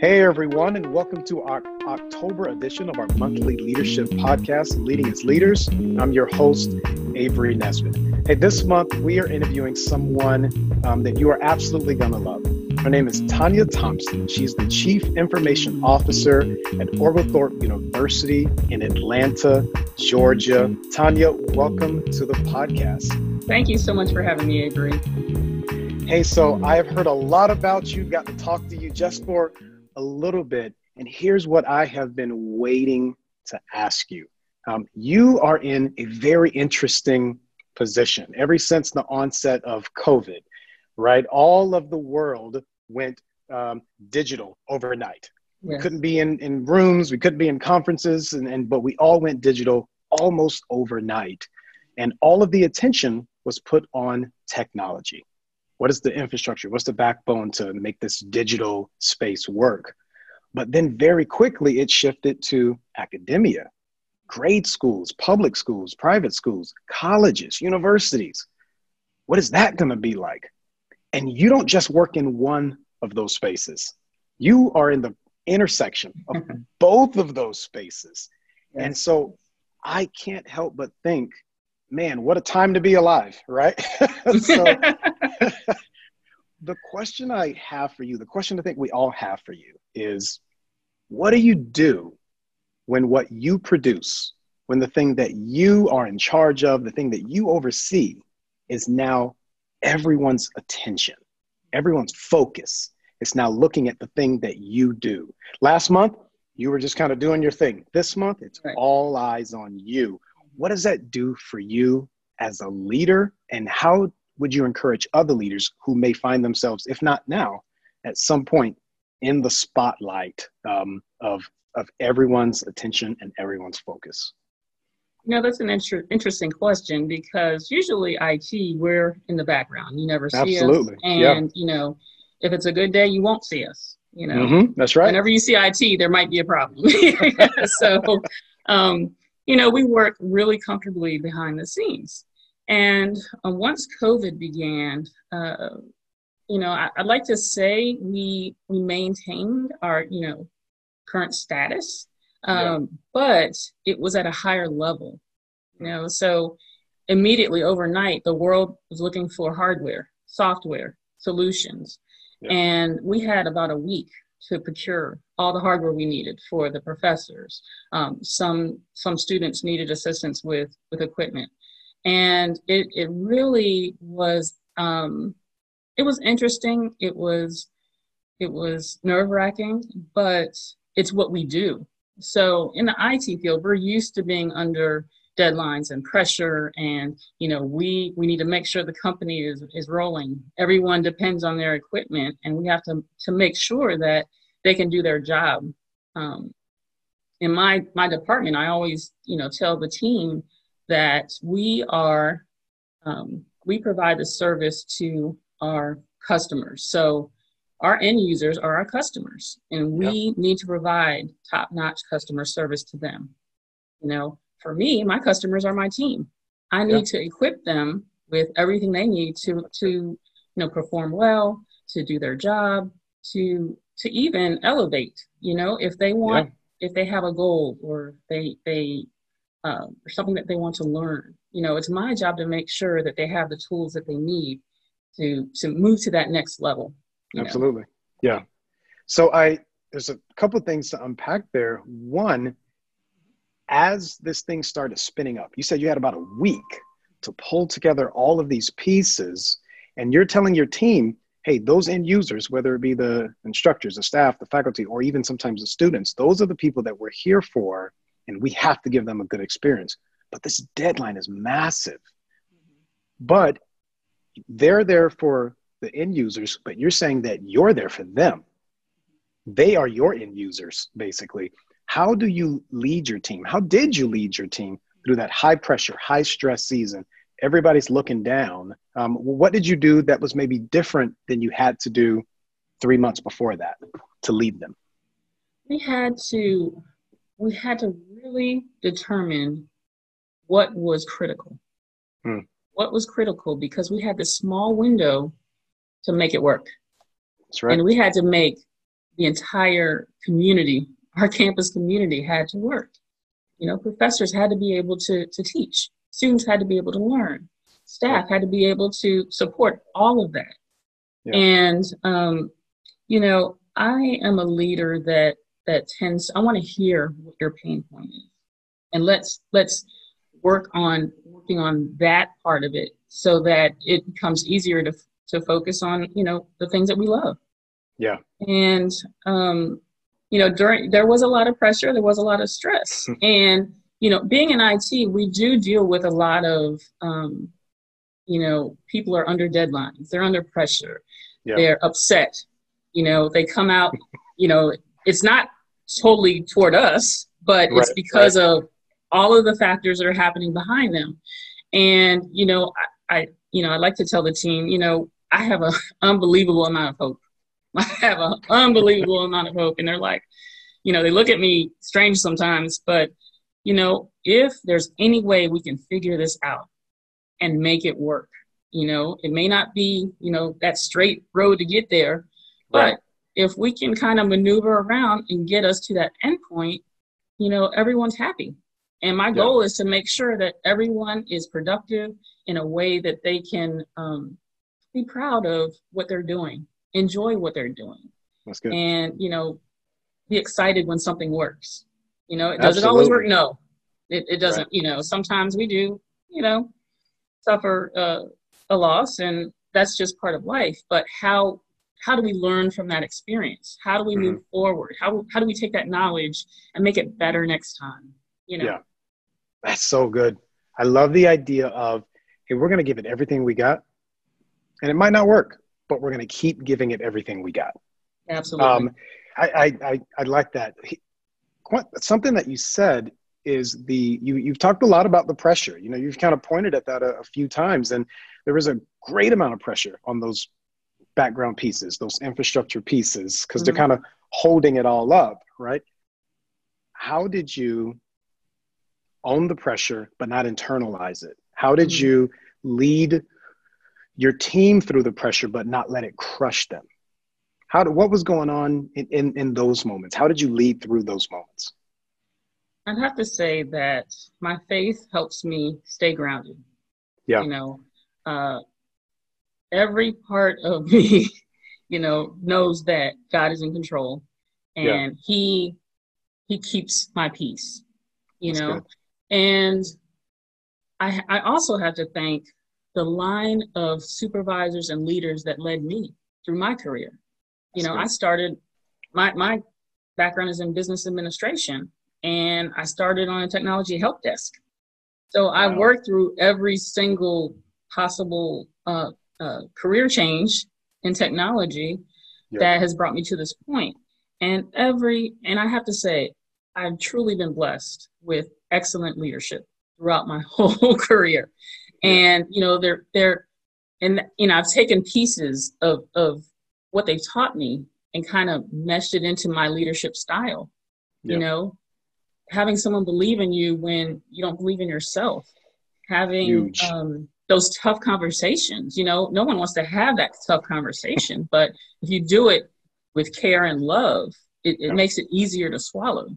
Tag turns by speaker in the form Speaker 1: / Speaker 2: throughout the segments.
Speaker 1: Hey, everyone, and welcome to our October edition of our monthly leadership podcast, Leading as Leaders. I'm your host, Avery Nesbitt. Hey, this month we are interviewing someone um, that you are absolutely going to love. Her name is Tanya Thompson. She's the Chief Information Officer at Oglethorpe University in Atlanta, Georgia. Tanya, welcome to the podcast.
Speaker 2: Thank you so much for having me, Avery.
Speaker 1: Hey, so I have heard a lot about you, got to talk to you just for a little bit. And here's what I have been waiting to ask you. Um, you are in a very interesting position ever since the onset of COVID, right? All of the world went um, digital overnight. We couldn't be in, in rooms, we couldn't be in conferences, and, and but we all went digital almost overnight. And all of the attention was put on technology. What is the infrastructure? What's the backbone to make this digital space work? But then very quickly it shifted to academia, grade schools, public schools, private schools, colleges, universities. What is that going to be like? And you don't just work in one of those spaces, you are in the intersection of both of those spaces. Yes. And so I can't help but think man, what a time to be alive, right? so the question I have for you, the question I think we all have for you is what do you do when what you produce, when the thing that you are in charge of, the thing that you oversee is now everyone's attention, everyone's focus? It's now looking at the thing that you do. Last month, you were just kind of doing your thing. This month, it's right. all eyes on you what does that do for you as a leader? And how would you encourage other leaders who may find themselves, if not now, at some point in the spotlight um, of, of everyone's attention and everyone's focus?
Speaker 2: You know, that's an inter- interesting question because usually IT, we're in the background. You never see
Speaker 1: Absolutely.
Speaker 2: us. And, yeah. you know, if it's a good day, you won't see us. You know,
Speaker 1: mm-hmm. that's right.
Speaker 2: Whenever you see IT, there might be a problem. so, um, you know, we work really comfortably behind the scenes. And uh, once COVID began, uh, you know, I, would like to say we we maintained our, you know, current status, um, yeah. but it was at a higher level. You know, so immediately overnight, the world was looking for hardware, software solutions, yeah. and we had about a week to procure all the hardware we needed for the professors. Um, some some students needed assistance with with equipment, and it it really was um, it was interesting. It was it was nerve wracking, but it's what we do. So in the IT field, we're used to being under deadlines and pressure and you know we we need to make sure the company is is rolling. Everyone depends on their equipment and we have to to make sure that they can do their job. Um, in my my department i always you know tell the team that we are um, we provide the service to our customers. So our end users are our customers and we yep. need to provide top notch customer service to them. You know for me, my customers are my team. I need yeah. to equip them with everything they need to to you know perform well, to do their job, to to even elevate. You know, if they want, yeah. if they have a goal or they they uh, or something that they want to learn, you know, it's my job to make sure that they have the tools that they need to to move to that next level.
Speaker 1: Absolutely, know? yeah. So I there's a couple things to unpack there. One as this thing started spinning up, you said you had about a week to pull together all of these pieces, and you're telling your team, hey, those end users, whether it be the instructors, the staff, the faculty, or even sometimes the students, those are the people that we're here for, and we have to give them a good experience. But this deadline is massive. But they're there for the end users, but you're saying that you're there for them. They are your end users, basically. How do you lead your team? How did you lead your team through that high pressure, high stress season? Everybody's looking down. Um, what did you do that was maybe different than you had to do three months before that to lead them?
Speaker 2: We had to we had to really determine what was critical. Hmm. What was critical because we had this small window to make it work.
Speaker 1: That's right.
Speaker 2: And we had to make the entire community, our campus community, had to work. You know, professors had to be able to, to teach, students had to be able to learn, staff had to be able to support all of that. Yeah. And, um, you know, I am a leader that that tends I want to hear what your pain point is. And let's let's work on working on that part of it so that it becomes easier to to focus on, you know, the things that we love.
Speaker 1: Yeah.
Speaker 2: And um, you know, during there was a lot of pressure, there was a lot of stress. and, you know, being in IT, we do deal with a lot of um, you know, people are under deadlines, they're under pressure, yeah. they're upset. You know, they come out, you know, it's not totally toward us, but right, it's because right. of all of the factors that are happening behind them. And, you know, I, I you know, I like to tell the team, you know, I have an unbelievable amount of hope. I have an unbelievable amount of hope. And they're like, you know, they look at me strange sometimes, but, you know, if there's any way we can figure this out and make it work, you know, it may not be, you know, that straight road to get there, right. but if we can kind of maneuver around and get us to that endpoint, you know, everyone's happy. And my goal yeah. is to make sure that everyone is productive in a way that they can um, be proud of what they're doing, enjoy what they're doing.
Speaker 1: That's good.
Speaker 2: And, you know, be excited when something works. You know, it, does it always work? No, it, it doesn't. Right. You know, sometimes we do, you know, suffer uh, a loss, and that's just part of life. But how how do we learn from that experience? How do we mm-hmm. move forward? How, how do we take that knowledge and make it better next time? You know?
Speaker 1: Yeah, that's so good. I love the idea of, hey, we're going to give it everything we got. And it might not work, but we're going to keep giving it everything we got.
Speaker 2: Absolutely. Um,
Speaker 1: I, I, I, I like that. Something that you said is the you you've talked a lot about the pressure you know you've kind of pointed at that a, a few times and there is a great amount of pressure on those background pieces, those infrastructure pieces, because mm-hmm. they're kind of holding it all up, right? How did you own the pressure but not internalize it? How did mm-hmm. you lead your team through the pressure but not let it crush them? How what was going on in, in, in those moments? How did you lead through those moments?
Speaker 2: I'd have to say that my faith helps me stay grounded.
Speaker 1: Yeah.
Speaker 2: You know, uh, every part of me, you know, knows that God is in control and yeah. he he keeps my peace, you That's know. Good. And I I also have to thank the line of supervisors and leaders that led me through my career. You That's know. I started my my background is in business administration and I started on a technology help desk. So wow. I worked through every single possible uh, uh, career change in technology yep. that has brought me to this point. And every, and I have to say, I've truly been blessed with excellent leadership throughout my whole career. And, you know, they're, they're, and, you know, I've taken pieces of, of what they've taught me and kind of meshed it into my leadership style. Yep. You know, having someone believe in you when you don't believe in yourself, having, um, those tough conversations. You know, no one wants to have that tough conversation, but if you do it with care and love, it, it makes it easier to swallow.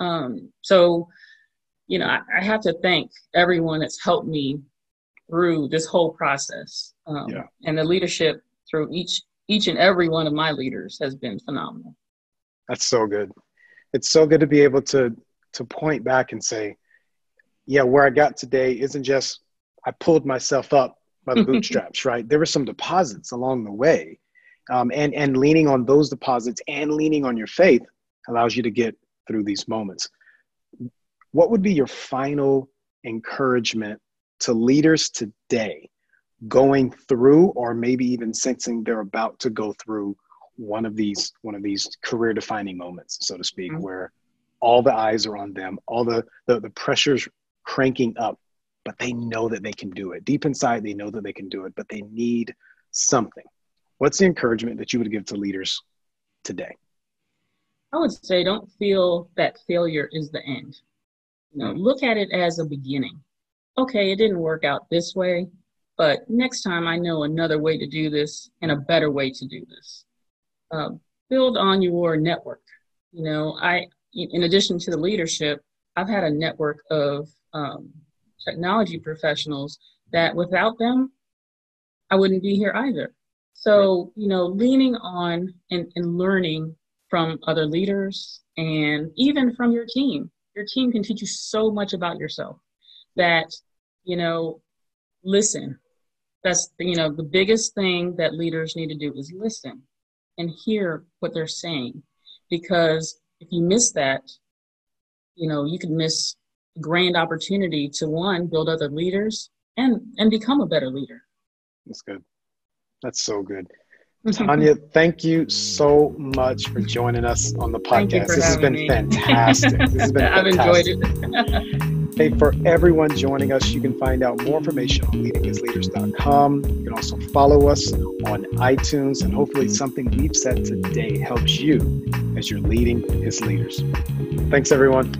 Speaker 2: Um, so, you know, I, I, have to thank everyone that's helped me through this whole process. Um, yeah. And the leadership through each each and every one of my leaders has been phenomenal.
Speaker 1: That's so good. It's so good to be able to to point back and say, yeah, where I got today isn't just I pulled myself up by the bootstraps, right? There were some deposits along the way. Um, and, and leaning on those deposits and leaning on your faith allows you to get through these moments. What would be your final encouragement to leaders today going through or maybe even sensing they're about to go through one of these one of these career defining moments so to speak mm-hmm. where all the eyes are on them all the, the the pressure's cranking up but they know that they can do it. Deep inside, they know that they can do it, but they need something. What's the encouragement that you would give to leaders today?
Speaker 2: I would say don't feel that failure is the end. You know, mm. look at it as a beginning. Okay, it didn't work out this way, but next time I know another way to do this and a better way to do this. Um, build on your network. You know, I, in addition to the leadership, I've had a network of um, technology professionals that without them, I wouldn't be here either. So, you know, leaning on and, and learning from other leaders and even from your team. Your team can teach you so much about yourself that, you know, listen. That's, you know, the biggest thing that leaders need to do is listen and hear what they're saying. Because if you miss that, you know, you could miss a grand opportunity to one, build other leaders and, and become a better leader.
Speaker 1: That's good. That's so good. Tanya, thank you so much for joining us on the podcast. This has been me. fantastic. This has been
Speaker 2: I've enjoyed it.
Speaker 1: hey, for everyone joining us, you can find out more information on leadingasleaders.com. You can also follow us on iTunes, and hopefully, something we've said today helps you as you're leading as leaders. Thanks, everyone.